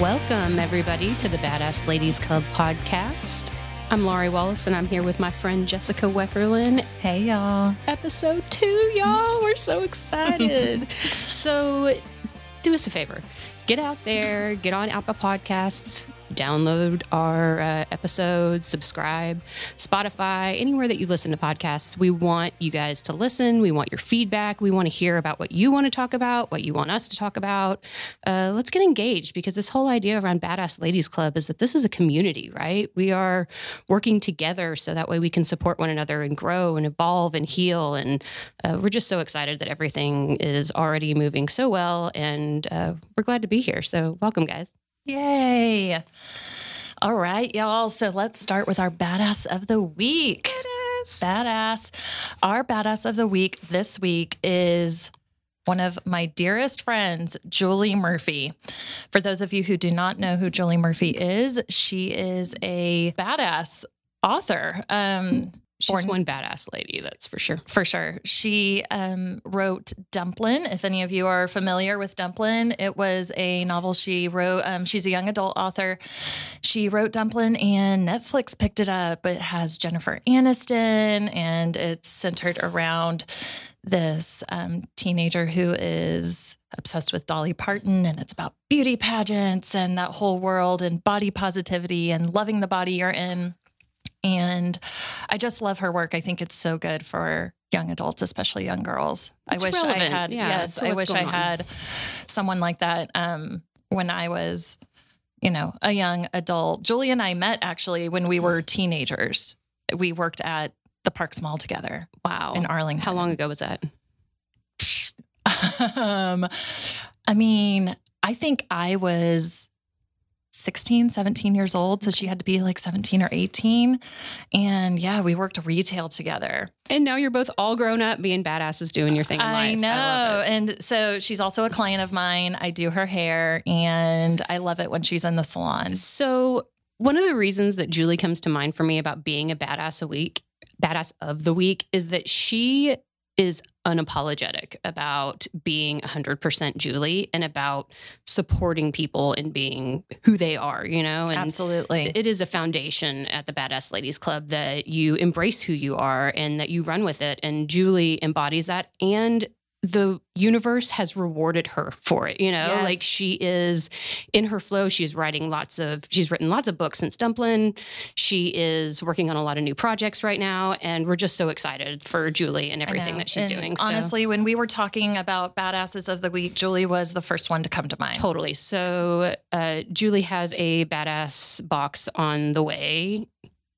Welcome, everybody, to the Badass Ladies Club podcast. I'm Laurie Wallace, and I'm here with my friend Jessica Weckerlin. Hey, y'all. Episode two, y'all. We're so excited. so, do us a favor get out there, get on Apple Podcasts, download our uh, episodes, subscribe, Spotify, anywhere that you listen to podcasts. We want you guys to listen. We want your feedback. We want to hear about what you want to talk about, what you want us to talk about. Uh, let's get engaged because this whole idea around Badass Ladies Club is that this is a community, right? We are working together so that way we can support one another and grow and evolve and heal. And uh, we're just so excited that everything is already moving so well. And uh, we're glad to be here. So, welcome, guys. Yay. All right, y'all. So let's start with our badass of the week. Badass. Badass. Our badass of the week this week is one of my dearest friends, Julie Murphy. For those of you who do not know who Julie Murphy is, she is a badass author. Um, She's one badass lady, that's for sure. For sure. She um, wrote Dumplin'. If any of you are familiar with Dumplin', it was a novel she wrote. Um, she's a young adult author. She wrote Dumplin', and Netflix picked it up. It has Jennifer Aniston, and it's centered around this um, teenager who is obsessed with Dolly Parton, and it's about beauty pageants and that whole world and body positivity and loving the body you're in. And I just love her work. I think it's so good for young adults, especially young girls. It's I wish relevant. I had, yeah, yes, I wish I on. had someone like that um, when I was, you know, a young adult. Julie and I met actually when we were teenagers. We worked at the Parks Mall together. Wow. In Arlington. How long ago was that? um, I mean, I think I was 16, 17 years old. So she had to be like 17 or 18. And yeah, we worked retail together. And now you're both all grown up being badasses doing your thing in I know. I and so she's also a client of mine. I do her hair and I love it when she's in the salon. So, one of the reasons that Julie comes to mind for me about being a badass a week, badass of the week, is that she is unapologetic about being 100% Julie and about supporting people and being who they are, you know? And Absolutely. It is a foundation at the Badass Ladies Club that you embrace who you are and that you run with it. And Julie embodies that. And the universe has rewarded her for it. You know, yes. like she is in her flow. She's writing lots of, she's written lots of books since Dumplin'. She is working on a lot of new projects right now. And we're just so excited for Julie and everything that she's and doing. Honestly, so. when we were talking about badasses of the week, Julie was the first one to come to mind. Totally. So uh, Julie has a badass box on the way.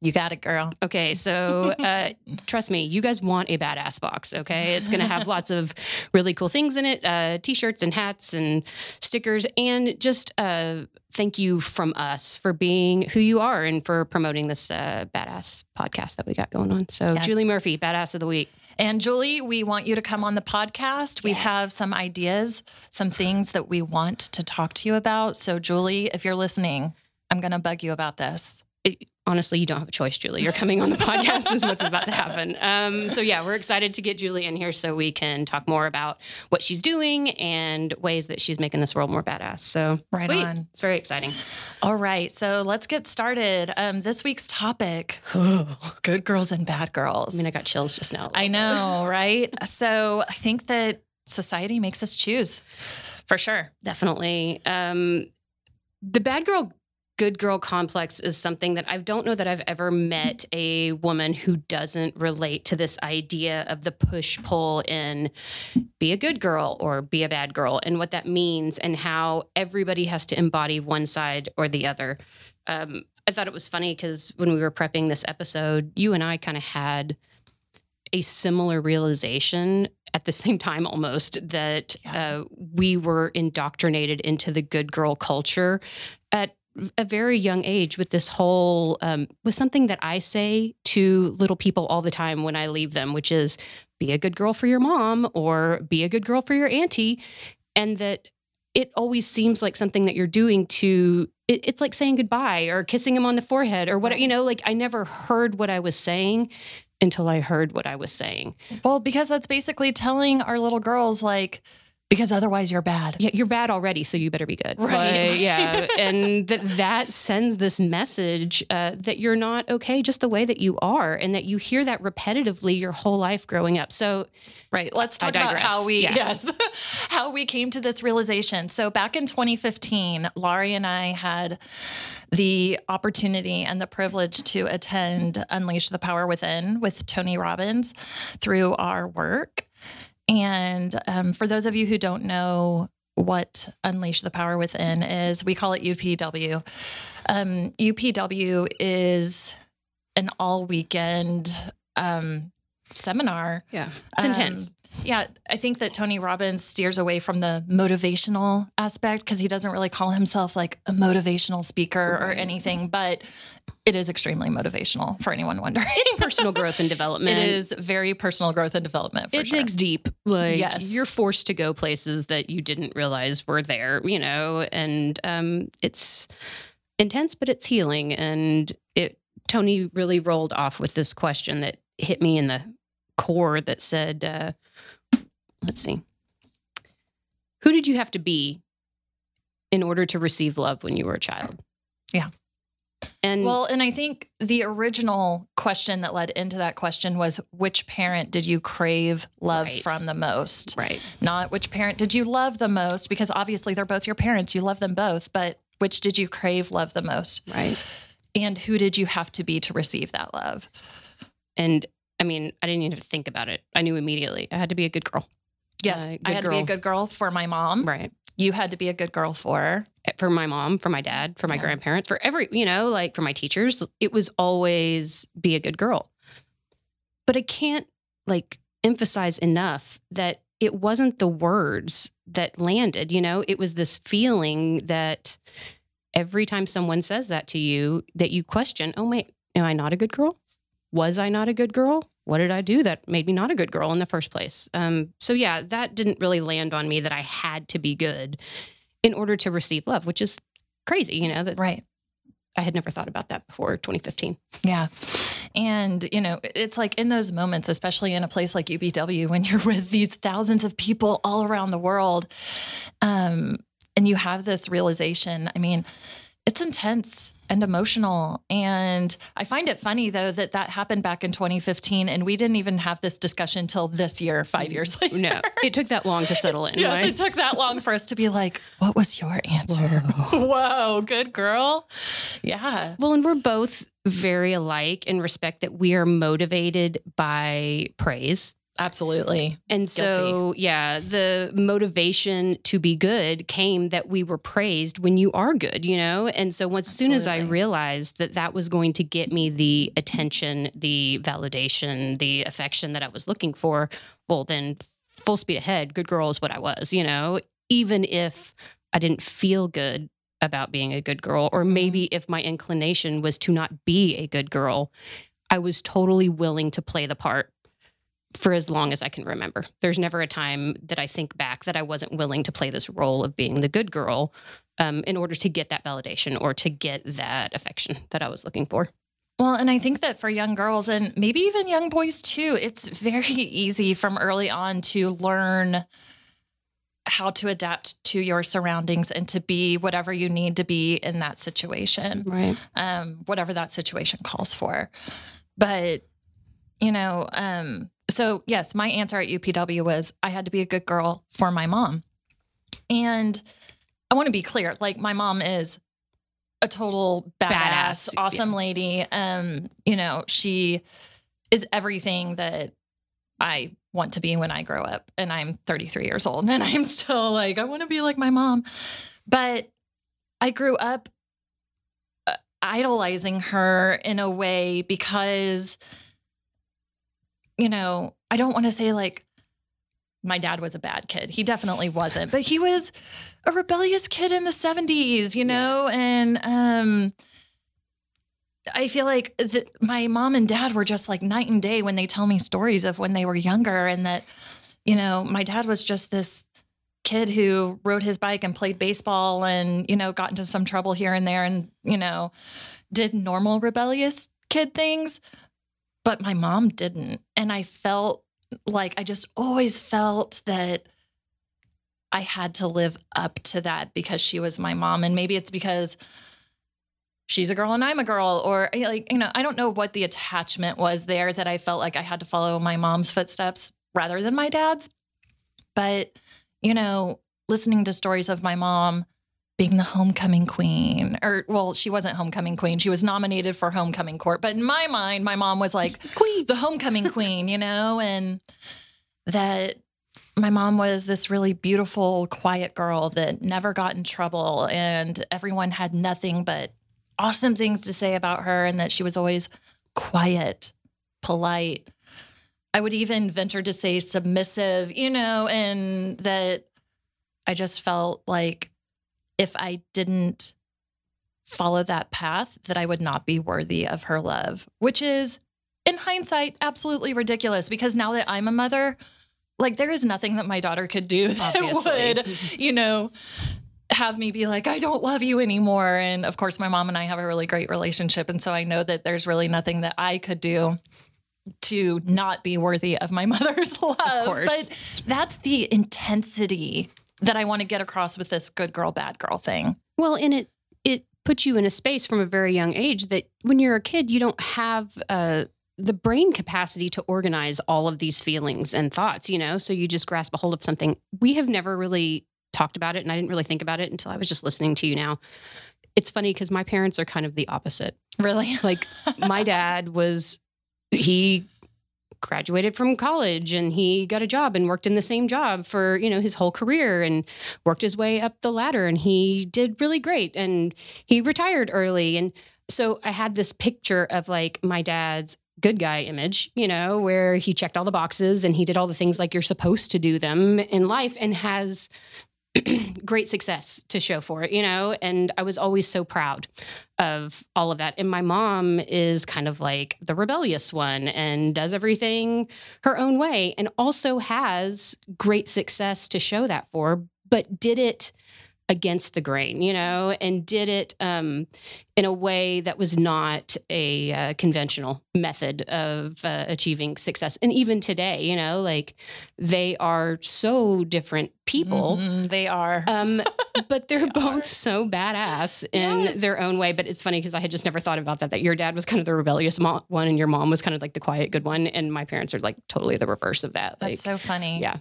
You got it, girl. Okay, so uh, trust me, you guys want a badass box. Okay, it's going to have lots of really cool things in it: uh, t-shirts and hats and stickers, and just uh, thank you from us for being who you are and for promoting this uh, badass podcast that we got going on. So, yes. Julie Murphy, badass of the week. And Julie, we want you to come on the podcast. We yes. have some ideas, some things that we want to talk to you about. So, Julie, if you're listening, I'm going to bug you about this. It, honestly, you don't have a choice, Julie. You're coming on the podcast, is what's about to happen. Um, so, yeah, we're excited to get Julie in here so we can talk more about what she's doing and ways that she's making this world more badass. So, right sweet. on. It's very exciting. All right. So, let's get started. Um, this week's topic good girls and bad girls. I mean, I got chills just now. I know, right? So, I think that society makes us choose for sure. Definitely. Um, the bad girl good girl complex is something that I don't know that I've ever met a woman who doesn't relate to this idea of the push pull in be a good girl or be a bad girl and what that means and how everybody has to embody one side or the other. Um, I thought it was funny because when we were prepping this episode, you and I kind of had a similar realization at the same time almost that yeah. uh, we were indoctrinated into the good girl culture a very young age with this whole um, with something that I say to little people all the time when I leave them, which is be a good girl for your mom or be a good girl for your auntie, and that it always seems like something that you're doing to it, it's like saying goodbye or kissing him on the forehead or what you know like I never heard what I was saying until I heard what I was saying. Well, because that's basically telling our little girls like Because otherwise you're bad. Yeah, you're bad already, so you better be good. Right. Like, yeah, and that that sends this message uh, that you're not okay just the way that you are, and that you hear that repetitively your whole life growing up. So, Right. Let's talk about how we Yeah. yes, how we came to this realization. So back in 2015, Laurie and I had the opportunity and the privilege to attend Unleash the Power Within with Tony Robbins through our work. And um, for those of you who don't know what Unleash the Power Within is, we call it UPW. Um, UPW is an all weekend um, seminar yeah, it's um, intense. Yeah, I think that Tony Robbins steers away from the motivational aspect because he doesn't really call himself like a motivational speaker or anything, but it is extremely motivational for anyone wondering. It's personal growth and development. It is very personal growth and development. For it sure. digs deep. Like Yes. you're forced to go places that you didn't realize were there, you know, and um, it's intense, but it's healing. And it Tony really rolled off with this question that hit me in the core that said, uh, let's see, who did you have to be in order to receive love when you were a child? Yeah. And Well, and I think the original question that led into that question was which parent did you crave love Right. from the most? right. Not which parent did you love the most? Because obviously they're both your parents. You love them both, but which did you crave love the most? Right. And who did you have to be to receive that love? And I mean, I didn't even have to think about it. I knew immediately I had to be a good girl. Yes, Uh, I good had to be a good girl for my mom. Right. You had to be a good girl for. For my mom, for my dad, for my Yeah. grandparents, for every, you know, like for my teachers, it was always be a good girl. But I can't like emphasize enough that it wasn't the words that landed, you know, it was this feeling that every time someone says that to you, that you question, oh, wait, am I not a good girl? Was I not a good girl? What did I do that made me not a good girl in the first place? Um, so, yeah, that didn't really land on me that I had to be good in order to receive love, which is crazy, you know, that Right. I had never thought about that before 2015. Yeah. And, you know, it's like in those moments, especially in a place like UPW, when you're with these thousands of people all around the world, um, and you have this realization. I mean, it's intense and emotional. And I find it funny, though, that that happened back in 2015, and we didn't even have this discussion till this year, five years later. No, it took that long to settle in. Yes, right? it took that long for us to be like, what was your answer? Whoa, good girl. Yeah. Well, and we're both very alike in respect that we are motivated by praise. Absolutely. And so, yeah, the motivation to be good came that we were praised when you are good, you know? And so, as soon as I realized that that was going to get me the attention, the validation, the affection that I was looking for, well, then full speed ahead, good girl is what I was, you know? Even if I didn't feel good about being a good girl, or mm-hmm. maybe if my inclination was to not be a good girl, I was totally willing to play the part for as long as I can remember. There's never a time that I think back that I wasn't willing to play this role of being the good girl um, in order to get that validation or to get that affection that I was looking for. Well, and I think that for young girls and maybe even young boys too, it's very easy from early on to learn how to adapt to your surroundings and to be whatever you need to be in that situation, Right. um, whatever that situation calls for. But, you know, um, so yes, my answer at UPW was I had to be a good girl for my mom. And I want to be clear like, my mom is a total badass, Badass, awesome lady. Um, you know, she is everything that I want to be when I grow up. And I'm 33 years old and I'm still like, I want to be like my mom. But I grew up uh, idolizing her in a way because, you know, I don't want to say like my dad was a bad kid. He definitely wasn't, but he was a rebellious kid in the 70s, you know? And um I feel like th- my mom and dad were just like night and day when they tell me stories of when they were younger and that you know, my dad was just this kid who rode his bike and played baseball and, you know, got into some trouble here and there and, you know, did normal rebellious kid things. But my mom didn't. And I felt like I just always felt that I had to live up to that because she was my mom. And maybe it's because she's a girl and I'm a girl, or eh, like, you know, I don't know what the attachment was there that I felt like I had to follow my mom's footsteps rather than my dad's. But, you know, listening to stories of my mom being the homecoming queen, or well, she wasn't homecoming queen. She was nominated for homecoming court. But in my mind, my mom was like the homecoming queen, you know, and that my mom was this really beautiful, quiet girl that never got in trouble, and everyone had nothing but awesome things to say about her, and that she was always quiet, polite. I would even venture to say submissive, you know, and that I just felt like if I didn't follow that path, that I would not be worthy of her love, which is in hindsight absolutely ridiculous because now that I'm a mother, like there is nothing that my daughter could do that Obviously. would, you know, have me be like, I don't love you anymore. And of course, my mom and I have a really great relationship. And so I know that there's really nothing that I could do to not be worthy of my mother's love. Of course. But that's the intensity that I want to get across with this good girl, bad girl thing. Well, and it it puts you in a space from a very young age that when you're a kid, you don't have uh, the brain capacity to organize all of these feelings and thoughts, you know? So you just grasp a hold of something. We have never really talked about it, and I didn't really think about it until I was just listening to you now. It's funny because my parents are kind of the opposite. Really? Like, my dad was, he graduated from college and he got a job and worked in the same job for you know his whole career and worked his way up the ladder and he did really great and he retired early. And so i had this picture of like my dad's good guy image you know where he checked all the boxes and he did all the things like you're supposed to do them in life and has great success to show for it, you know? And I was always so proud of all of that. And my mom is kind of like the rebellious one and does everything her own way and also has great success to show that for, but did it against the grain, you know, and did it um, in a way that was not a uh, conventional method of uh, achieving success. And even today, you know, like they are so different people. Mm-hmm, they are. Um, but they're they both are. so badass in yes. their own way. But it's funny because I had just never thought about that, that your dad was kind of the rebellious one and your mom was kind of like the quiet, good one. And my parents are like totally the reverse of that. That's like, so funny. Yeah.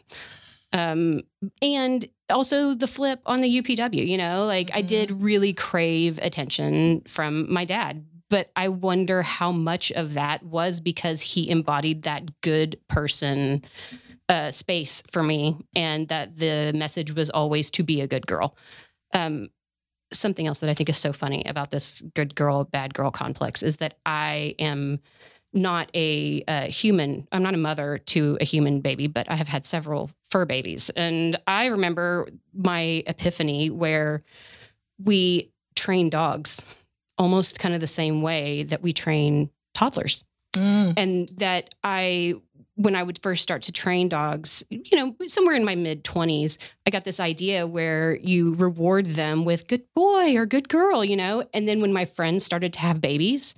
Um, and also the flip on the UPW, you know, like mm-hmm. I did mm-hmm. really crave attention from my dad, but I wonder how much of that was because he embodied that good person uh, space for me and that the message was always to be a good girl. Um, something else that I think is so funny about this good girl, bad girl complex is that I am not a, a, human. I'm not a mother to a human baby, but I have had several fur babies. And I remember my epiphany where we train dogs almost kind of the same way that we train toddlers. Mm. And that I, when I would first start to train dogs, you know, somewhere in my mid 20s, I got this idea where you reward them with good boy or good girl, you know? And then when my friends started to have babies,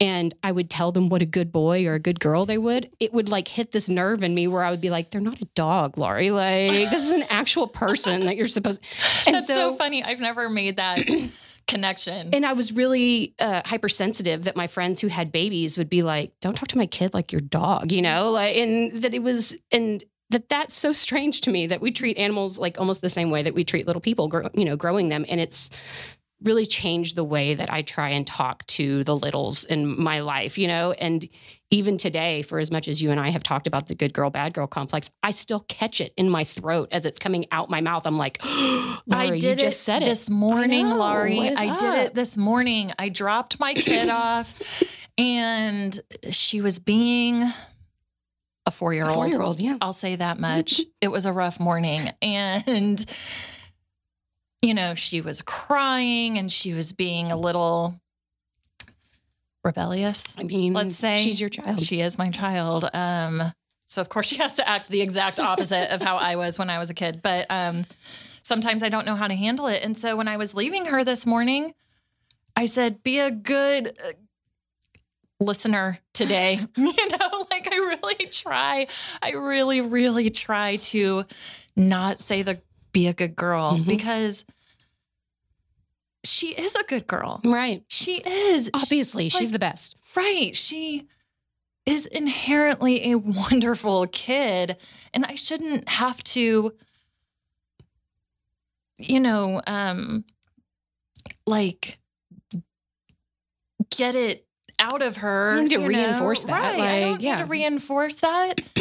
and I would tell them what a good boy or a good girl they would, it would like hit this nerve in me where I would be like, they're not a dog, Laurie. Like, this is an actual person that you're supposed and That's so, so funny. I've never made that connection. And I was really uh, hypersensitive that my friends who had babies would be like, don't talk to my kid like your dog, you know? Like, and that it was, and that that's so strange to me that we treat animals like almost the same way that we treat little people, grow, you know, growing them. And it's really changed the way that I try and talk to the littles in my life, you know? And even today, for as much as you and I have talked about the good girl, bad girl complex, I still catch it in my throat as it's coming out my mouth. I'm like, I did it said this it. morning, I Laurie. I up? did it this morning. I dropped my kid off and she was being a four year old. Four year old, yeah. I'll say that much. it was a rough morning. And you know, she was crying and she was being a little rebellious. I mean, let's say she's your child. She is my child. Um, so of course she has to act the exact opposite of how I was when I was a kid. But um, sometimes I don't know how to handle it. And so when I was leaving her this morning, I said, "Be a good." Uh, listener today you know like i really try i really really try to not say the be a good girl Mhm. because she is a good girl. Right. She is. She- Obviously, she's like- the best. right. She is inherently a wonderful kid. And I shouldn't have to, you know, um, like get it out of her. You need to you know? reinforce that, Right. I don't yeah. need to reinforce that.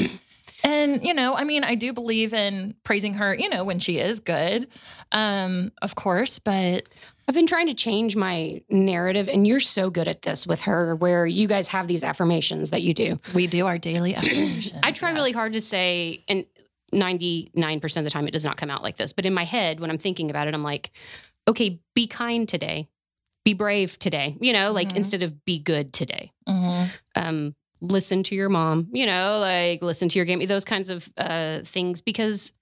and, you know, I mean, I do believe in praising her, you know, when she is good. Um, of course, but I've been trying to change my narrative, and you're so good at this with her, where you guys have these affirmations that you do. we do our daily affirmations. I try really hard to say, and 99% of the time it does not come out like this, but in my head, when I'm thinking about it, I'm like, okay, be kind today, be brave today, you know, like Mhm. instead of be good today. Mhm. Um, listen to your mom, you know, like listen to your game, those kinds of uh, things, because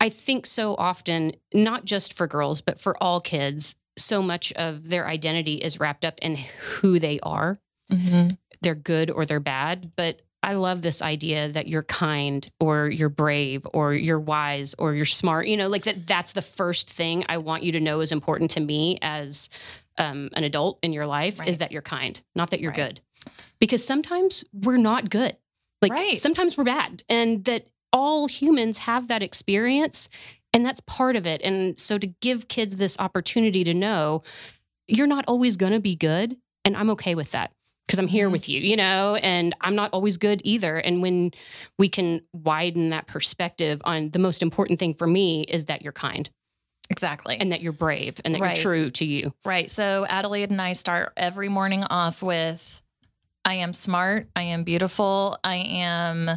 I think so often, not just for girls, but for all kids, so much of their identity is wrapped up in who they are Mhm. they're good or they're bad, but I love this idea that you're kind or you're brave or you're wise or you're smart. You know, like that that's the first thing I want you to know is important to me as um, an adult in your life Right. is that you're kind, not that you're Right. good. Because sometimes we're not good. Like Right. sometimes we're bad. And that all humans have that experience and that's part of it. And so to give kids this opportunity to know you're not always going to be good and I'm okay with that because I'm here Mhm. with you, you know, and I'm not always good either. And when we can widen that perspective on the most important thing for me is that you're kind Exactly. and that you're brave and that Right. you're true to you. right. So Adelaide and I start every morning off with I am smart, I am beautiful, I am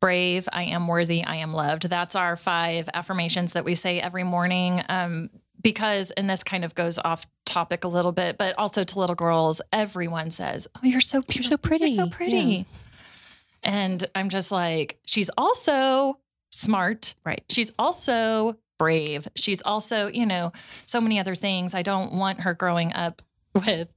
brave, I am worthy, I am loved. That's our five affirmations that we say every morning. Um, because, and this kind of goes off topic a little bit, but also to little girls, everyone says, Oh, you're so You're so beautiful. You're so pretty." pretty. Yeah. And I'm just like, she's also smart. Right. She's also brave. She's also, you know, so many other things. I don't want her growing up with,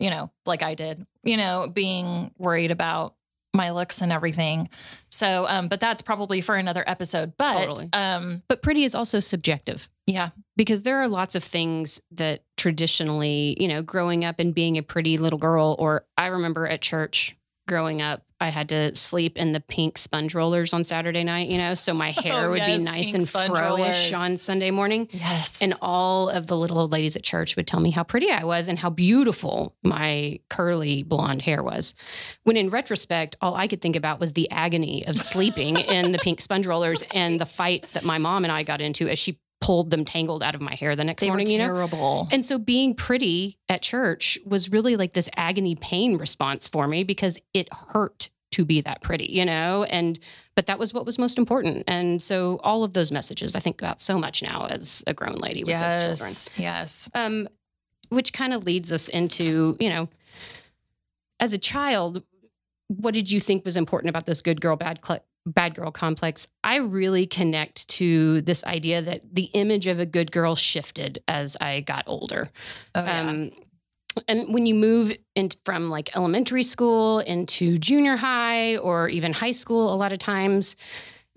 you know, like I did, you know, being worried about my looks and everything. So, um, but that's probably for another episode. But, Totally. um, But pretty is also subjective. yeah, because there are lots of things that traditionally, you know, growing up and being a pretty little girl, or I remember at church growing up, I had to sleep in the pink sponge rollers on Saturday night, you know, so my hair Oh, would yes, be nice and froish on Sunday morning. yes, And all of the little old ladies at church would tell me how pretty I was and how beautiful my curly blonde hair was. When in retrospect, all I could think about was the agony of sleeping in the pink sponge rollers and the fights that my mom and I got into as she pulled them tangled out of my hair the next they morning, you know? terrible. And so being pretty at church was really like this agony pain response for me because it hurt to be that pretty, you know? And but that was what was most important. And so all of those messages I think about so much now as a grown lady with those children. yes, yes. Um which kind of leads us into, you know, as a child, what did you think was important about this good girl bad cl- bad girl complex? I really connect to this idea that the image of a good girl shifted as I got older. Oh, yeah. Um, and when you move in from like elementary school into junior high or even high school, a lot of times,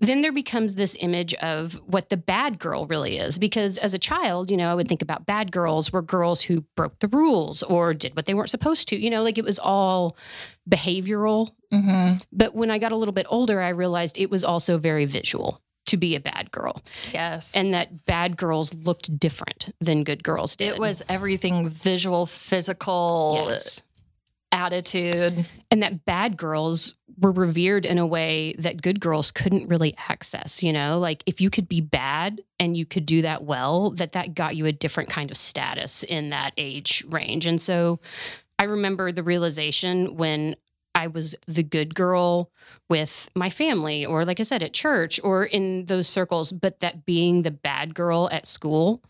then there becomes this image of what the bad girl really is. Because as a child, you know, I would think about bad girls were girls who broke the rules or did what they weren't supposed to. You know, like it was all behavioral. Mhm. But when I got a little bit older, I realized it was also very visual to be a bad girl Yes. and that bad girls looked different than good girls did. it was everything visual, physical Yes. attitude. and that bad girls were revered in a way that good girls couldn't really access you know like if you could be bad and you could do that well that that got you a different kind of status in that age range and so i remember the realization when i was the good girl with my family or like i said at church or in those circles but that being the bad girl at school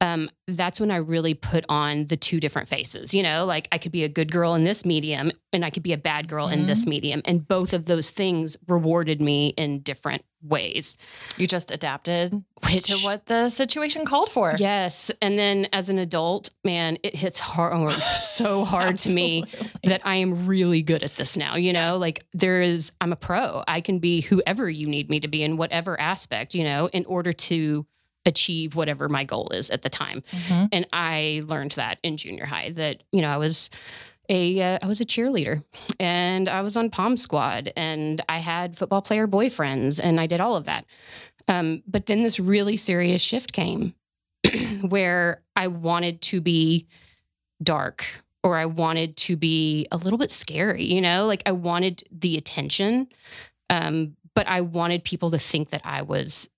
um, that's when I really put on the two different faces. You know, like I could be a good girl in this medium and I could be a bad girl in this medium. And both of those things rewarded me in different ways. You just adapted Which, to what the situation called for. Yes. And then as an adult, man, it hits hard, so hard to me that I am really good at this now. You know, like there is, I'm a pro. I can be whoever you need me to be in whatever aspect, you know, in order to achieve whatever my goal is at the time. Mhm. And I learned that in junior high that, you know, I was a uh, I was a cheerleader and I was on pom squad and I had football player boyfriends and I did all of that. Um, but then this really serious shift came where I wanted to be dark or I wanted to be a little bit scary, you know, like I wanted the attention. Um, but I wanted people to think that I was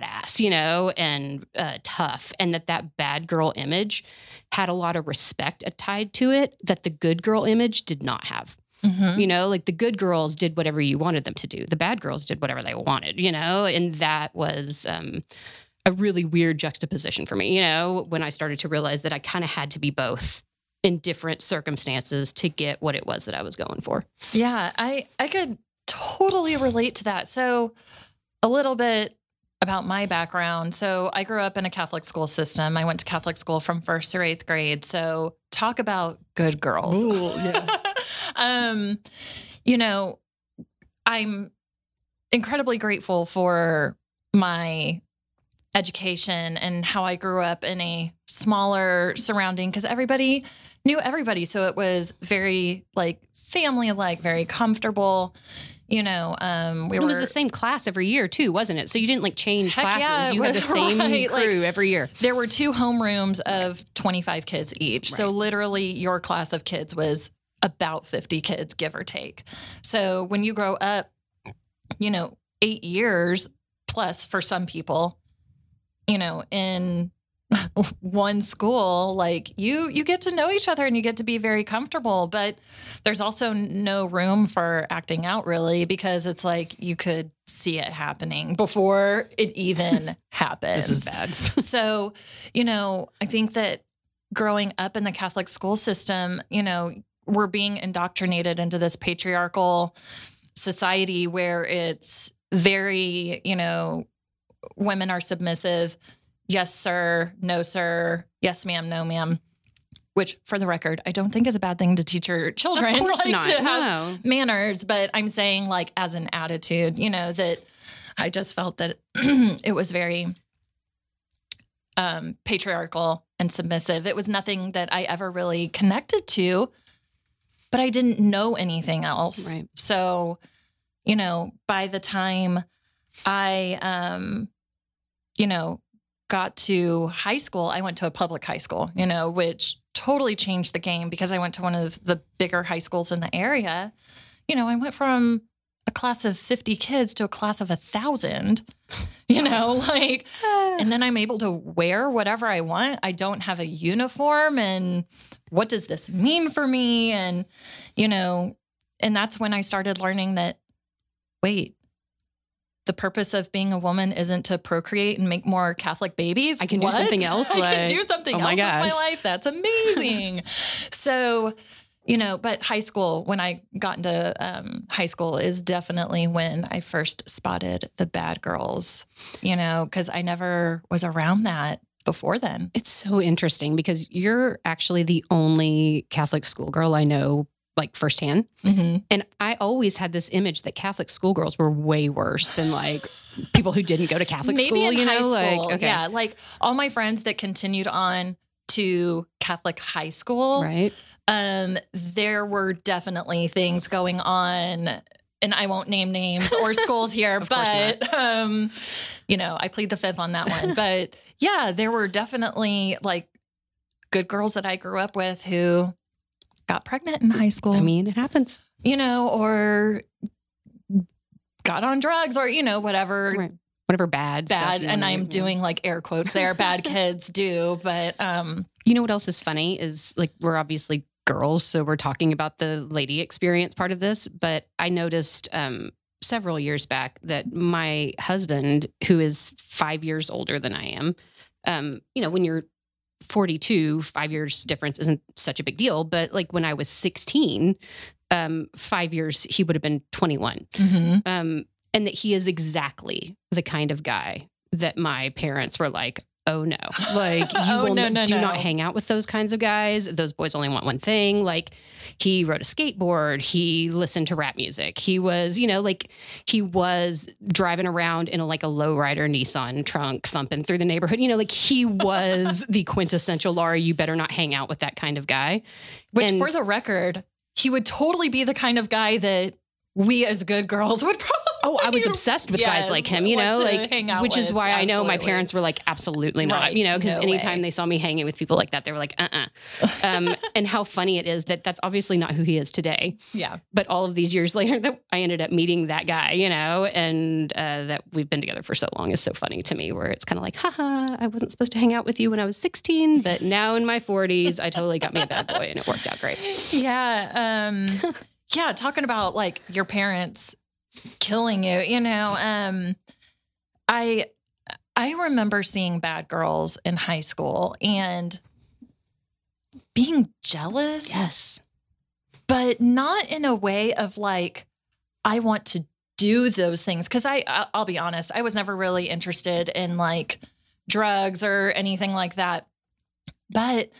badass, you know, and uh, tough, and that that bad girl image had a lot of respect tied to it that the good girl image did not have. Mhm. You know, like the good girls did whatever you wanted them to do. The bad girls did whatever they wanted, you know, and that was um, a really weird juxtaposition for me, you know, when I started to realize that I kind of had to be both in different circumstances to get what it was that I was going for. Yeah, I I could totally relate to that. So a little bit about my background. So I grew up in a Catholic school system. I went to Catholic school from 1st through 8th grade. So talk about good girls. um you know, I'm incredibly grateful for my education and how I grew up in a smaller surrounding because everybody knew everybody. So it was very like family like, very comfortable. You know, um, we it were was the same class every year too, wasn't it? So you didn't like change classes. yeah, you had the same right, like- crew every year. there were two homerooms of 25 kids each. So literally your class of kids was about 50 kids, give or take. So when you grow up, you know, eight years plus for some people, you know, in one school like you you get to know each other and you get to be very comfortable but there's also no room for acting out really because it's like you could see it happening before it even happens This is bad. so, you know, I think that growing up in the Catholic school system, you know, we're being indoctrinated into this patriarchal society where it's very, you know, women are submissive. Yes, sir. No, sir. Yes, ma'am. No, ma'am. Which, for the record, I don't think is a bad thing to teach your children. of course like, not. To have no. manners, but I'm saying like as an attitude, you know, that I just felt that it was very um, patriarchal and submissive. It was nothing that I ever really connected to, but I didn't know anything else. Right. So, you know, by the time I, um, you know, got to high school, I went to a public high school, you know, which totally changed the game because I went to one of the bigger high schools in the area. You know, I went from a class of 50 kids to a class of a thousand, you know, like, and then I'm able to wear whatever I want. I don't have a uniform. And what does this mean for me? And, you know, and that's when I started learning that, wait, the purpose of being a woman isn't to procreate and make more Catholic babies. I can do something else, I like- can do something oh else my with my life. That's amazing. so, you know, but high school, when I got into um, high school, is definitely when I first spotted the bad girls, you know, because I never was around that before then. It's so interesting because you're actually the only Catholic schoolgirl I know like firsthand. Mm-hmm. And I always had this image that Catholic schoolgirls were way worse than like people who didn't go to Catholic Maybe school, in you know? high school. like okay. Yeah. Like all my friends that continued on to Catholic high school, Right. um, there were definitely things going on. And I won't name names or schools here, but um, you know, I plead the fifth on that one. but yeah, there were definitely like good girls that I grew up with who got pregnant in high school I mean, it happens. you know, or got on drugs or, you know, whatever Right. Whatever bad stuff bad. And I'm yeah. doing like air quotes there, bad kids do. But um, You know what else is funny is like we're obviously girls, so we're talking about the lady experience part of this. But I noticed um, several years back that my husband, who is five years older than I am, um, you know, when you're 42, five years difference isn't such a big deal. But like when I was 16, um, five years, he would have been 21 mhm. um, and that he is exactly the kind of guy that my parents were like, oh no, like you Oh, will no, no, do no. not hang out with those kinds of guys. Those boys only want one thing. Like he rode a skateboard. He listened to rap music. He was, you know, like he was driving around in a like a lowrider Nissan trunk, thumping through the neighborhood. You know, like he was the quintessential Laura. You better not hang out with that kind of guy. Which, And- for the record, he would totally be the kind of guy that we as good girls would probably. Oh, I was obsessed with guys like him, you know, like which is with, why I know my parents were like, absolutely not, Right, you know, because no anytime way. they saw me hanging with people like that, they were like, uh, uh Um, and how funny it is that that's obviously not who he is today. Yeah. But all of these years later, that I ended up meeting that guy, you know, and uh, that we've been together for so long is so funny to me. Where it's kind of like, haha, I wasn't supposed to hang out with you when I was 16, but now in my 40s, I totally got me a bad boy, and it worked out great. Yeah. Um, yeah. Talking about like your parents killing you, you know, um, I, I remember seeing bad girls in high school and being jealous. Yes. but not in a way of like I want to do those things because I I- I'll be honest, I was never really interested in like drugs or anything like that. But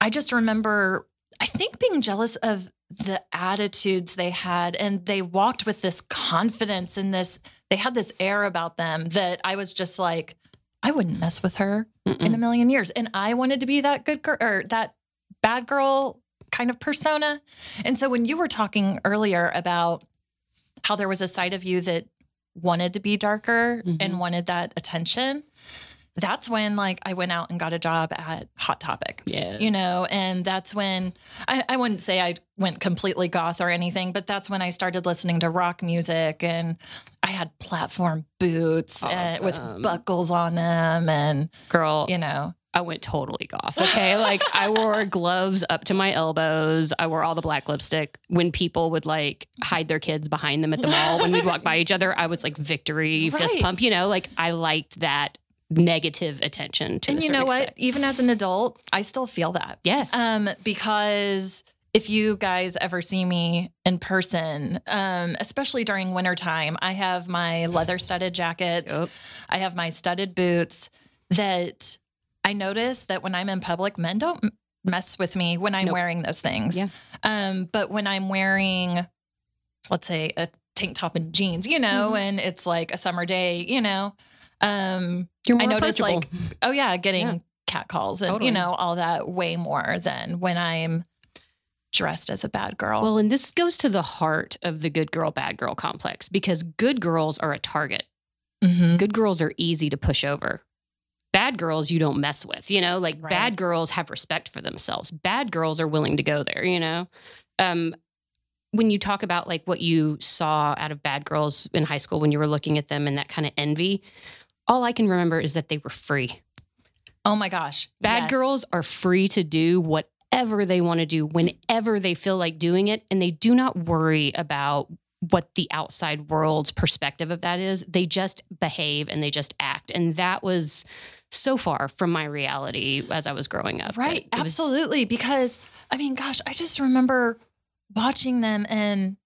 I just remember I think being jealous of the attitudes they had and they walked with this confidence and this they had this air about them that I was just like I wouldn't mess with her in a million years. And I wanted to be that good girl or that bad girl kind of persona. And so when you were talking earlier about how there was a side of you that wanted to be darker Mhm. and wanted that attention, that's when like I went out and got a job at Hot Topic. Yeah. You know, and that's when I, I wouldn't say I went completely goth or anything, but that's when I started listening to rock music and I had platform boots uh, with buckles on them and, girl, you know, I went totally goth. Okay. Like I wore gloves up to my elbows. I wore all the black lipstick. When people would like hide their kids behind them at the mall when we'd walk by each other, I was like victory fist pump. You know, like I liked that negative attention to and you know what? extent. Even as an adult, I still feel that. Yes. Um, because if you guys ever see me in person, um, especially during wintertime, I have my leather studded jackets, Yup. I have my studded boots that I notice that when I'm in public, men don't mess with me when I'm Nope. wearing those things. Yeah. Um, but when I'm wearing, let's say, a tank top and jeans, you know, Mhm. and it's like a summer day, you know, um, You're I noticed, like, oh yeah, getting Yeah. cat calls and Totally. you know all that way more than when I'm dressed as a bad girl. Well, and this goes to the heart of the good girl, bad girl complex because good girls are a target. Mhm. Good girls are easy to push over. Bad girls you don't mess with, you know, like Right. bad girls have respect for themselves. Bad girls are willing to go there, you know. Um when you talk about like what you saw out of bad girls in high school when you were looking at them and that kind of envy, all I can remember is that they were free. oh my gosh, Bad yes. girls are free to do whatever they want to do whenever they feel like doing it. And they do not worry about what the outside world's perspective of that is. They just behave and they just act. And that was so far from my reality as I was growing up. right? it was- Absolutely, because I mean, gosh, I just remember watching them and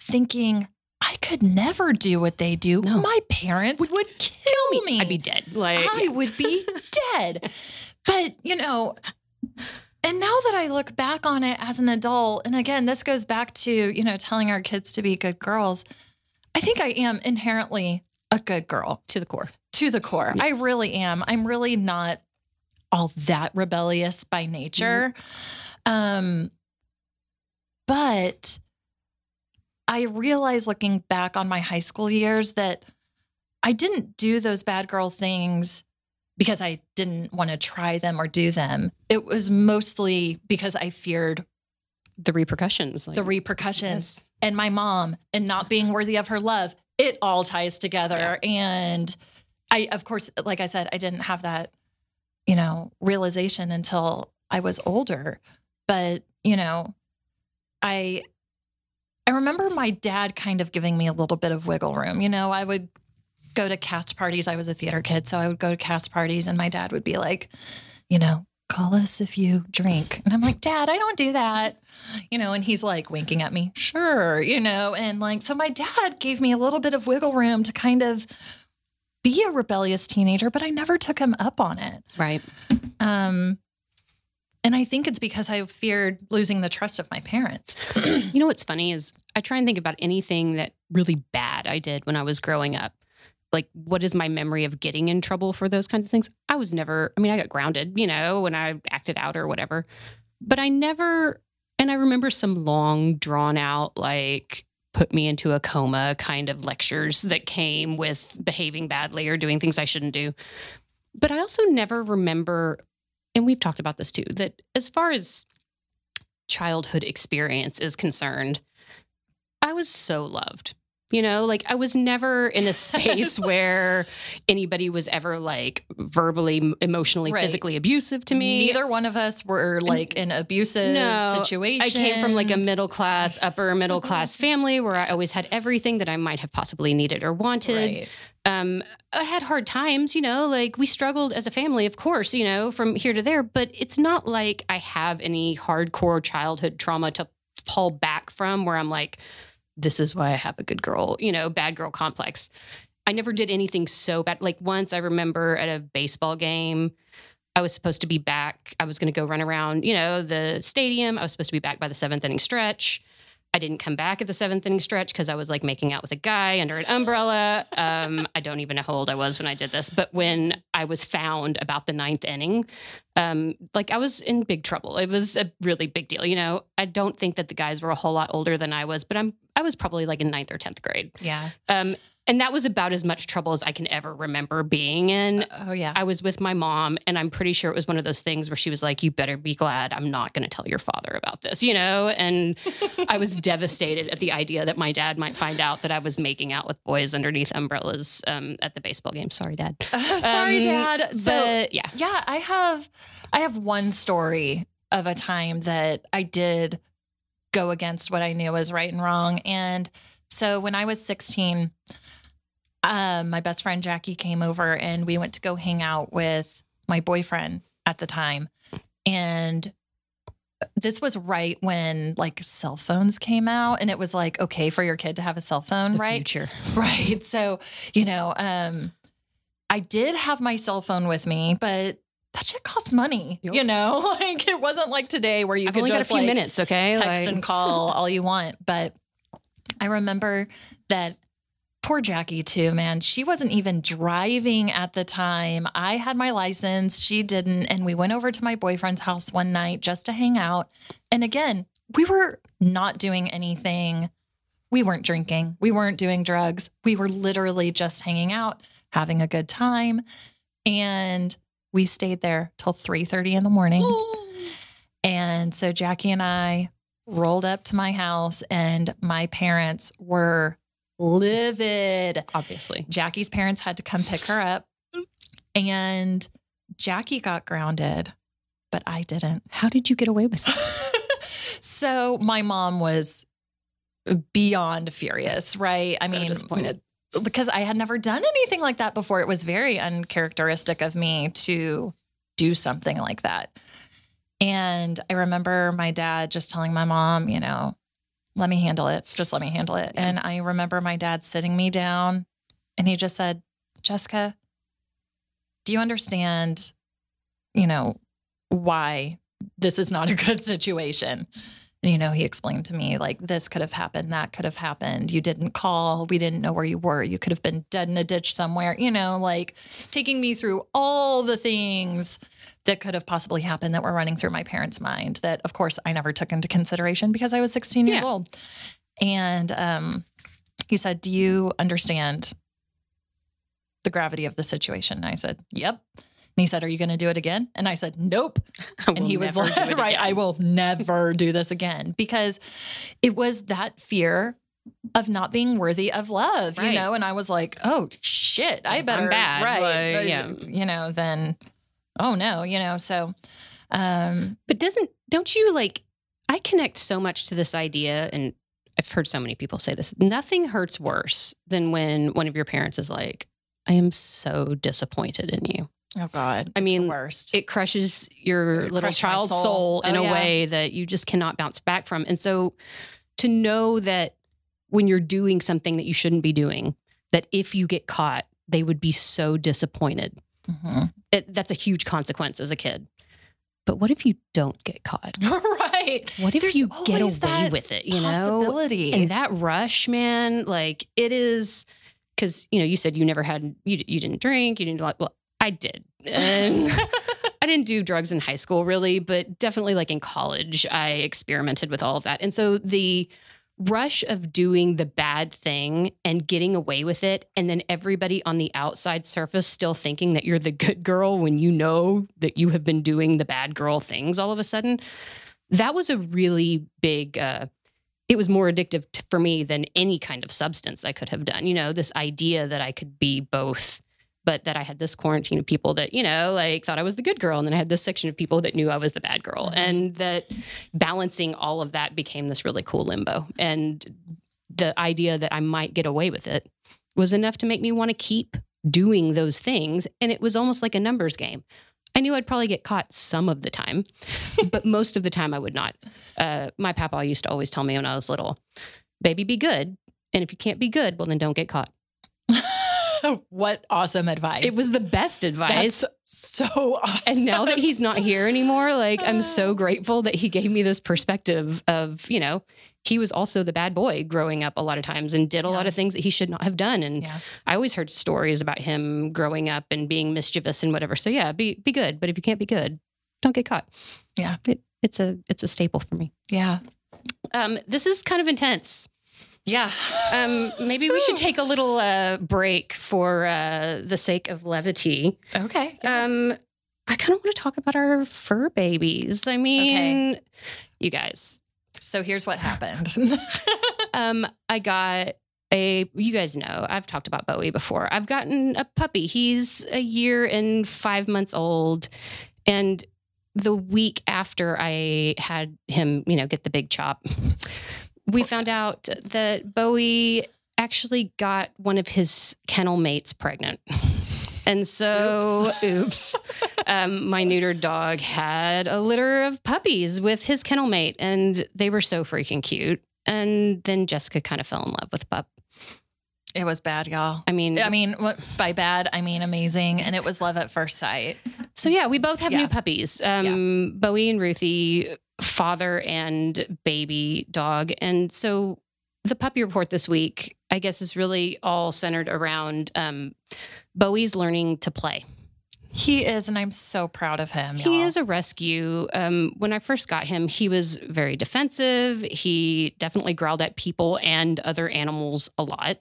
thinking. I could never do what they do. No. My parents would, kill me. I'd be dead. Like, I would be dead. But, you know, and now that I look back on it as an adult, and again, this goes back to, you know, telling our kids to be good girls. I think I am inherently a good girl to the core. to the core. I really am. I'm really not all that rebellious by nature. Um but I realize looking back on my high school years that I didn't do those bad girl things because I didn't want to try them or do them. It was mostly because I feared The repercussions. Like, the repercussions yes. and my mom and not being worthy of her love. It all ties together. And I, of course, like I said, I didn't have that, you know, realization until I was older. But, you know, I, I remember my dad kind of giving me a little bit of wiggle room. You know, I would go to cast parties. I was a theater kid, so I would go to cast parties, and my dad would be like, you know, call us if you drink. And I'm like, Dad, I don't do that. You know, and he's like winking at me, sure, you know, and like, so my dad gave me a little bit of wiggle room to kind of be a rebellious teenager, but I never took him up on it. Right. Um, and I think it's because I feared losing the trust of my parents. you know what's funny is I try and think about anything that really bad I did when I was growing up. Like, what is my memory of getting in trouble for those kinds of things? I was never, I mean, I got grounded, you know, when I acted out or whatever, but I never, and I remember some long, drawn out, like, put me into a coma kind of lectures that came with behaving badly or doing things I shouldn't do. But I also never remember, and we've talked about this too, that as far as childhood experience is concerned, I was so loved. You know, like I was never in a space where anybody was ever like verbally, emotionally, Right. physically abusive to me. Neither one of us were like in abusive No, situation. I came from like a middle class, upper middle class family where I always had everything that I might have possibly needed or wanted. Right. Um, I had hard times, you know, like we struggled as a family, of course, you know, from here to there, but it's not like I have any hardcore childhood trauma to pull back from where I'm like, this is why I have a good girl, you know, bad girl complex. I never did anything so bad. Like once I remember at a baseball game, I was supposed to be back. I was going to go run around, you know, the stadium. I was supposed to be back by the seventh inning stretch. I didn't come back at the seventh inning stretch because I was like making out with a guy under an umbrella. Um, I don't even know how old I was when I did this, but when I was found about the ninth inning, um, like I was in big trouble. It was a really big deal. You know, I don't think that the guys were a whole lot older than I was, but I'm I was probably like in ninth or tenth grade. Yeah. Um, and that was about as much trouble as I can ever remember being in. Oh yeah. I was with my mom, and I'm pretty sure it was one of those things where she was like, "You better be glad I'm not going to tell your father about this," you know. And I was devastated at the idea that my dad might find out that I was making out with boys underneath umbrellas um, at the baseball game. Sorry, Dad. Sorry, Um, Dad. So but yeah, yeah, I have I have one story of a time that I did go against what I knew was right and wrong. And so when I was 16, um, my best friend Jackie came over and we went to go hang out with my boyfriend at the time. And this was right when like cell phones came out and it was like okay for your kid to have a cell phone, the right? future. Right. So, you know, um, I did have my cell phone with me, but that shit costs money. Yep. You know, like it wasn't like today where you I've could only got a just few like minutes, okay? text Like- and call all you want. But I remember that poor Jackie too, man. She wasn't even driving at the time. I had my license, she didn't, and we went over to my boyfriend's house one night just to hang out. And again, we were not doing anything. We weren't drinking. We weren't doing drugs. We were literally just hanging out, having a good time. And we stayed there till 3:30 in the morning. And so Jackie and I rolled up to my house, and my parents were livid. obviously. Jackie's parents had to come pick her up, and Jackie got grounded, but I didn't. How did you get away with it? so my mom was beyond furious, right? I So mean, disappointed. Because I had never done anything like that before. It was very uncharacteristic of me to do something like that. And I remember my dad just telling my mom, you know, let me handle it. Just let me handle it. Yeah. And I remember my dad sitting me down and he just said, Jessica, do you understand, you know, why this is not a good situation? You know, he explained to me, like, this could have happened, that could have happened. You didn't call. We didn't know where you were. You could have been dead in a ditch somewhere, you know, like taking me through all the things that could have possibly happened that were running through my parents' mind that, of course, I never took into consideration because I was 16 years Yeah. old. And um, he said, Do you understand the gravity of the situation? And I said, Yep. And he said, Are you going to do it again? And I said, Nope I and he was like, right, again. I will never do this again because it was that fear of not being worthy of love, you know? And I was like, oh shit, I I'm bad, right? like, yeah. You know, then, oh no, you know, so, um, But doesn't don't you like I connect so much to this idea and I've heard so many people say this. Nothing hurts worse than when one of your parents is like, I am so disappointed in you. Oh God, I mean, worst. It crushes your It little child's soul. soul, in Oh, a yeah. way that you just cannot bounce back from. And so to know that when you're doing something that you shouldn't be doing, that if you get caught, they would be so disappointed. Mhm. It, that's a huge consequence as a kid. But what if you don't get caught? right. What if There's you get away with it? You know, and that rush, man, like it is because you know you said you never had you you didn't drink, you didn't like. Well, I did, and I didn't do drugs in high school really, but definitely like in college, I experimented with all of that, and so the rush of doing the bad thing and getting away with it and then everybody on the outside surface still thinking that you're the good girl when you know that you have been doing the bad girl things all of a sudden that was a really big uh it was more addictive for me than any kind of substance I could have done. You know, this idea that I could be both, but that I had this quarantine of people that, you know, like thought I was the good girl. And then I had this section of people that knew I was the bad girl. Mhm. And that balancing all of that became this really cool limbo. And the idea that I might get away with it was enough to make me want to keep doing those things. And it was almost like a numbers game. I knew I'd probably get caught some of the time, but most of the time I would not. Uh, my papa used to always tell me when I was little, baby, be good. And if you can't be good, well, then don't get caught. what awesome advice. It was the best advice. That's so awesome. And now that he's not here anymore, like I'm so grateful that he gave me this perspective of, you know, he was also the bad boy growing up a lot of times and did a lot of things that he should not have done. And yeah. I always heard stories about him growing up and being mischievous and whatever. So yeah, be be good. But if you can't be good, don't get caught. Yeah. It, it's a it's a staple for me. Yeah. Um, this is kind of intense. Yeah. Um, maybe we should take a little uh, break for uh, the sake of levity. Okay. Um, I kind of want to talk about our fur babies. I mean, you guys, so here's what happened. um, I got a, you guys know, I've talked about Bowie before. I've gotten a puppy. He's a year and five months old. And the week after I had him, you know, get the big chop, we found out that Bowie actually got one of his kennel mates pregnant. And so, oops, um, my neutered dog had a litter of puppies with his kennel mate, and they were so freaking cute. And then Jessica kind of fell in love with Pup. it was bad, y'all. I mean, I mean, by bad, I mean amazing. And it was love at first sight. so yeah, we both have Yeah. new puppies. Um, Bowie and Ruthie, father and baby dog. And so the puppy report this week, I guess, is really all centered around um, Bowie's learning to play. He is, and I'm so proud of him. He y'all. is a rescue. Um, when I first got him, he was very defensive. He definitely growled at people and other animals a lot.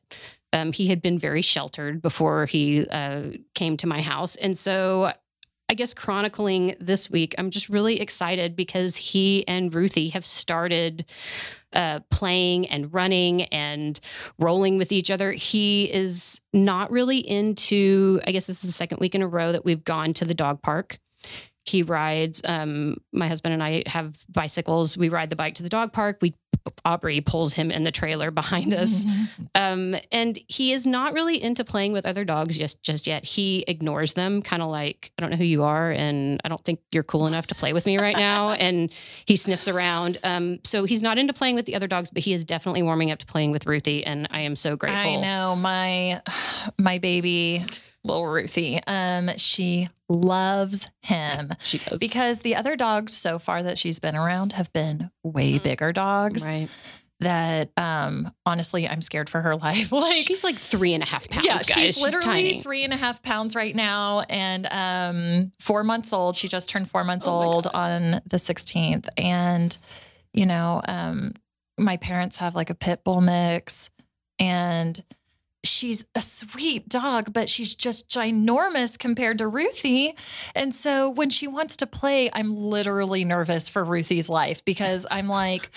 Um, he had been very sheltered before he uh, came to my house. And so I guess chronicling this week, I'm just really excited because he and Ruthie have started uh, playing and running and rolling with each other. He is not really into, I guess this is the second week in a row that we've gone to the dog park. He rides, um, my husband and I have bicycles. We ride the bike to the dog park. We, Aubrey pulls him in the trailer behind us. Um, and he is not really into playing with other dogs just just yet. He ignores them, kind of like I don't know who you are, and I don't think you're cool enough to play with me right now. And he sniffs around. Um, so he's not into playing with the other dogs, but he is definitely warming up to playing with Ruthie, and I am so grateful. I know my my baby little Ruthie. Um, she loves him she does. because the other dogs so far that she's been around have been way Mm. bigger dogs. right. That um, honestly, I'm scared for her life. Like she's like three and a half pounds. yeah, guys. she's literally tiny. three and a half pounds right now, and um, four months old. She just turned four months Oh old on the 16th, and you know, um, my parents have like a pit bull mix, and she's a sweet dog, but she's just ginormous compared to Ruthie. And so when she wants to play, I'm literally nervous for Ruthie's life because I'm like.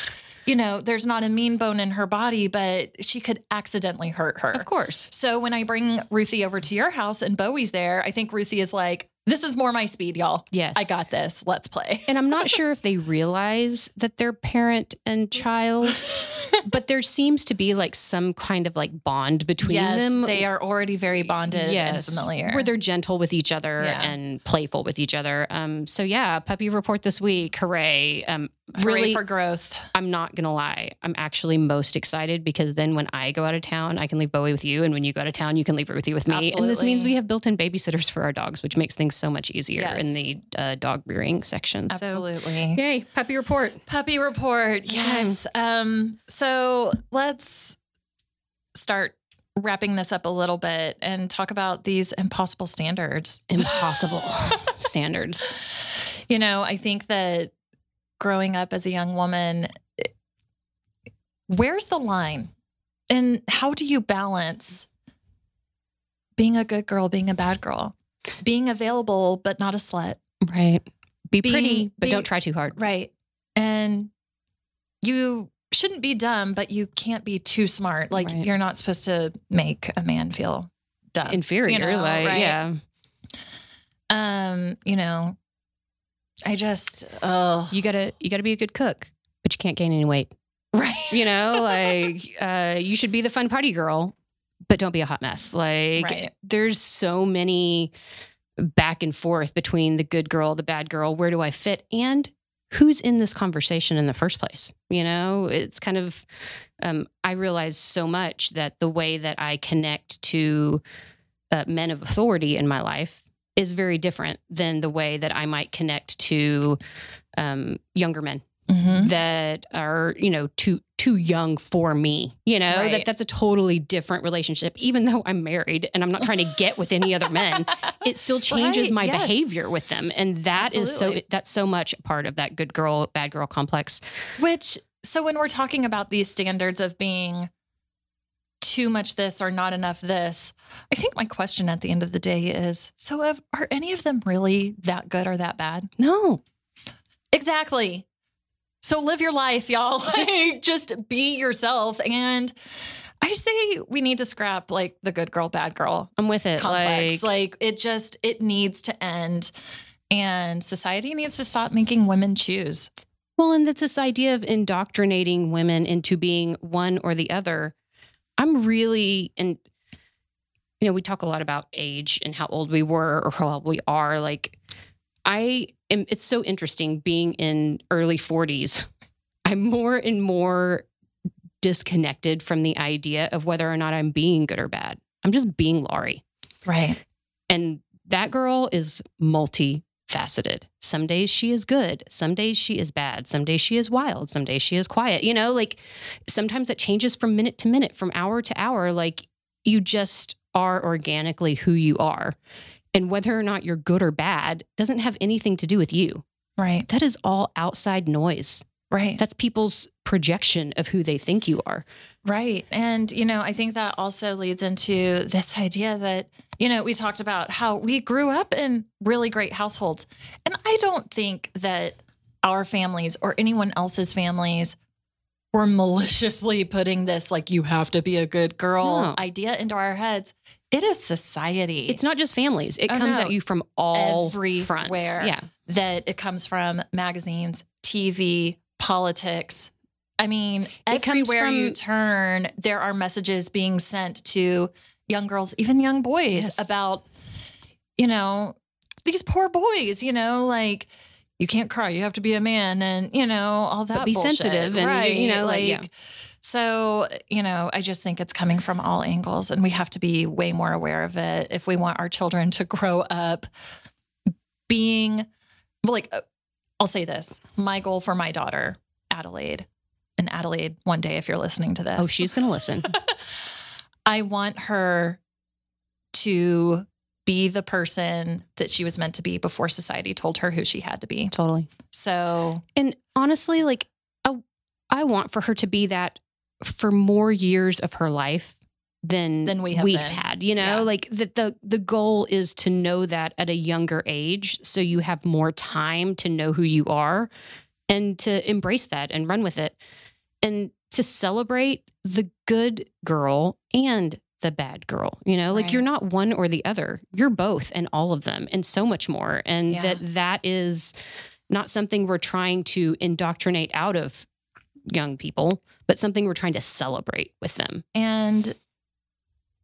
You know, there's not a mean bone in her body, but she could accidentally hurt her. Of course. So when I bring Ruthie over to your house and Bowie's there, I think Ruthie is like, This is more my speed, y'all. Yes. I got this. Let's play. And I'm not sure if they realize that they're parent and child, but there seems to be like some kind of like bond between yes, them. they are already very bonded and familiar. Where they're gentle with each other Yeah. and playful with each other. Um, so yeah, puppy report this week. Hooray. Um, Hooray really, for growth. I'm not gonna lie. I'm actually most excited because then when I go out of town, I can leave Bowie with you, and when you go out of town, you can leave Ruthie with me. And this means we have built-in babysitters for our dogs, which makes things so much easier Yes. in the uh, dog rearing section. Absolutely. So, yay, puppy report. Puppy report. Yes. Um, so let's start wrapping this up a little bit and talk about these impossible standards. Impossible standards. You know, I think that growing up as a young woman, where's the line? And how do you balance being a good girl, being a bad girl, being available, but not a slut? Right. Be Being- pretty, but being- don't try too hard. Right. And you shouldn't be dumb, but you can't be too smart. Like Right. you're not supposed to make a man feel dumb. Inferior, You know, like right? yeah. um, you know, I just oh You gotta you gotta be a good cook, but you can't gain any weight. right. You know, like uh, you should be the fun party girl, but don't be a hot mess. Like Right. there's so many back and forth between the good girl, the bad girl. Where do I fit? And who's in this conversation in the first place? You know, it's kind of um, I realize so much that the way that I connect to uh, men of authority in my life is very different than the way that I might connect to um, younger men Mhm. that are you know too too young for me you know Right. that that's a totally different relationship even though i'm married and i'm not trying to get with any other men it still changes Right, my yes. behavior with them and that is so that's so much part of that good girl bad girl complex Which so when we're talking about these standards of being too much this or not enough this, I think my question at the end of the day is so have, are any of them really that good or that bad? no Exactly. So live your life, y'all. Just Just- just be yourself. And I say we need to scrap like the good girl, bad girl i'm with it complex. like Like, it just it needs to end. And society needs to stop making women choose. Well, and that's this idea of indoctrinating women into being one or the other. I'm really, and you know, we talk a lot about age and how old we were or how old we are. Like, I am, it's so interesting being in early 40s. I'm more and more disconnected from the idea of whether or not I'm being good or bad. I'm just being Laurie. Right. And that girl is multifaceted. Some days she is good. Some days she is bad. Some days she is wild. Some days she is quiet. You know, like sometimes that changes from minute to minute, from hour to hour. Like you just are organically who you are. And whether or not you're good or bad doesn't have anything to do with you. Right. That is all outside noise. Right. That's people's projection of who they think you are. Right. And, you know, I think that also leads into this idea that, you know, we talked about how we grew up in really great households. And I don't think that our families or anyone else's families were maliciously putting this, like, you have to be a good girl No. idea into our heads. It is society. It's not just families, it Oh, comes no. at you from all Everywhere. fronts. Yeah. that it comes from magazines, TV, politics. I mean, It comes everywhere you turn, there are messages being sent to young girls, even young boys, Yes. about, you know, these poor boys, you know, like you can't cry, you have to be a man, and you know, all that. be bullshit. sensitive and, right? you know, like, yeah. So, you know, I just think it's coming from all angles, and we have to be way more aware of it if we want our children to grow up being like, uh, I'll say this my goal for my daughter, Adelaide, and Adelaide, one day, if you're listening to this, Oh, she's going to listen. I want her to be the person that she was meant to be before society told her who she had to be. totally. So, And honestly, like I, I want for her to be that for more years of her life than Than we have we've been. had. You know, Yeah. like the, the the goal is to know that at a younger age, so you have more time to know who you are, and to embrace that and run with it, and to celebrate the good girl and the bad girl. You know, like you're not one or the other. You're both and all of them and so much more. And Yeah. that that is not something we're trying to indoctrinate out of young people, but something we're trying to celebrate with them. And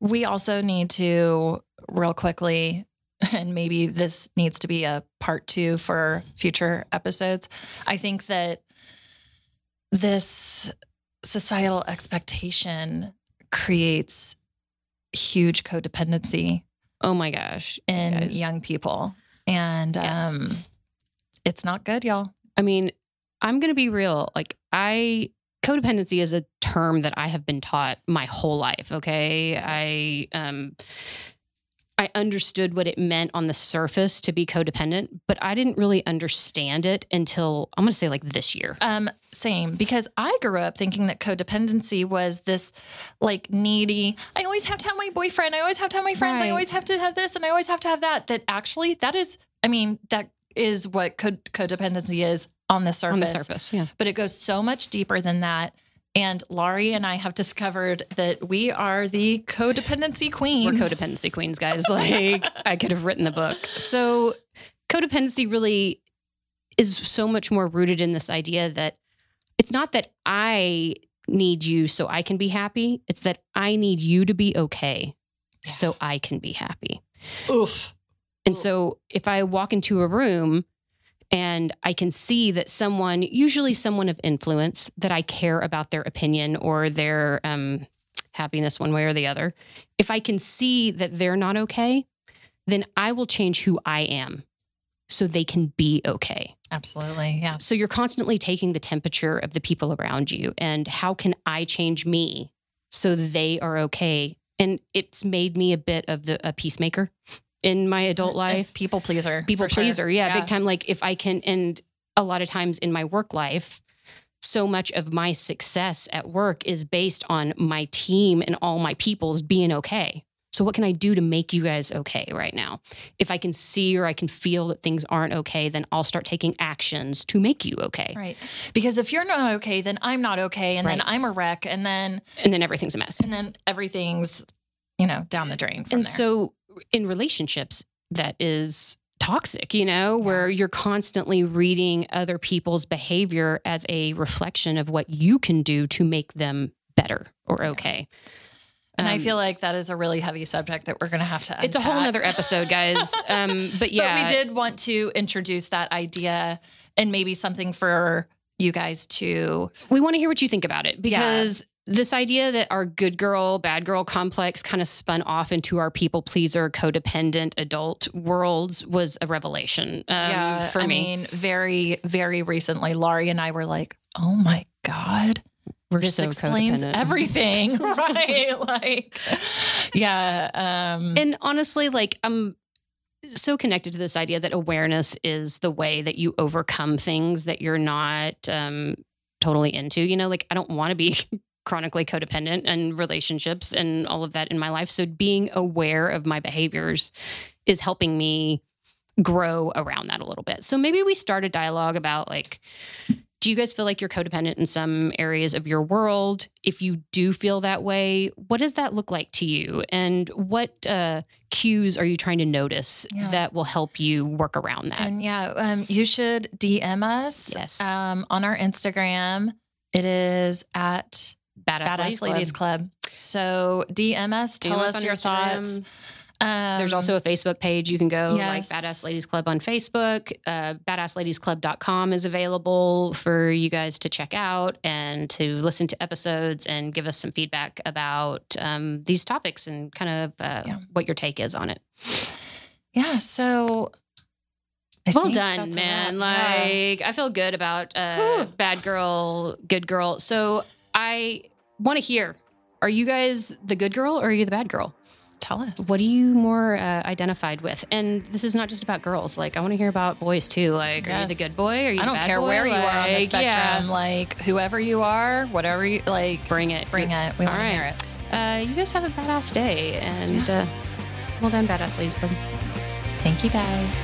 we also need to, real quickly, and maybe this needs to be a part two for future episodes. I think that this societal expectation creates huge codependency Oh my gosh. in guys. young people. And Yes. um, it's not good, y'all. I mean, I'm going to be real. Like, I, codependency is a term that I have been taught my whole life. Okay. I, um, I understood what it meant on the surface to be codependent, but I didn't really understand it until I'm going to say like this year. Um, same because I grew up thinking that codependency was this like needy. I always have to have my boyfriend. I always have to have my friends. I always have to have this, and I always have to have that. That actually, that is, I mean, that is what code, codependency is on the surface. On the surface, yeah. But it goes so much deeper than that. And Laurie and I have discovered that we are the codependency queens. We're codependency queens, guys. Like, I could have written the book. So, codependency really is so much more rooted in this idea that it's not that I need you so I can be happy, it's that I need you to be okay Yeah. so I can be happy. Oof. And so, if I walk into a room and I can see that someone, usually someone of influence, that I care about their opinion or their um, happiness one way or the other, if I can see that they're not okay, then I will change who I am so they can be okay. Absolutely. Yeah. So you're constantly taking the temperature of the people around you and how can I change me so they are okay? And it's made me a bit of the a peacemaker in my adult life people pleaser. people for sure. pleaser yeah, big time like if i can and a lot of times in my work life so much of my success at work is based on my team and all my people's being okay so what can i do to make you guys okay right now if i can see or i can feel that things aren't okay then i'll start taking actions to make you okay Right. Because if you're not okay, then I'm not okay. And then I'm a wreck. And then and then everything's a mess and then everything's, you know, down the drain and there. so in relationships that is toxic you know where you're constantly reading other people's behavior as a reflection of what you can do to make them better or Yeah. okay. And I Um, feel like that is a really heavy subject that we're going to have to it's a whole unpack. nother episode guys. Um but yeah But we did want to introduce that idea and maybe something for you guys to we want to hear what you think about it because this idea that our good girl, bad girl complex kind of spun off into our people pleaser, codependent adult worlds was a revelation um, for I me. mean, very, very recently, Laurie and I were like, oh my God. We're this so explains everything, right? Like, yeah. Um, And honestly, like I'm so connected to this idea that awareness is the way that you overcome things that you're not um, totally into. You know, like I don't want to be chronically codependent and relationships and all of that in my life. So being aware of my behaviors is helping me grow around that a little bit. So maybe we start a dialogue about like, do you guys feel like you're codependent in some areas of your world? If you do feel that way, what does that look like to you? And what uh, cues are you trying to notice Yeah. that will help you work around that? And yeah, um, you should DM us Yes. um, on our Instagram. It is at Badass, Badass Ladies, Club. So DM us, tell DM us, on your Instagram. thoughts. Um, There's also a Facebook page. You can go yes. like Badass Ladies Club on Facebook. Uh, BadassLadiesClub.com is available for you guys to check out and to listen to episodes and give us some feedback about um, these topics and kind of uh, Yeah. what your take is on it. yeah. So I well done, man. wrap. Yeah. Like I feel good about uh, bad girl, good girl. So I want to hear: Are you guys the good girl or are you the bad girl? tell us. What are you more uh, identified with? And this is not just about girls. Like I want to hear about boys too. Like, are you the good boy? Are you? I the don't bad care boy? where you are on the spectrum. yeah. Like whoever you are, whatever you like, Bring it. bring it. We want to hear it. Uh, you guys have a badass day, and uh, well done, badass ladies. Thank you guys.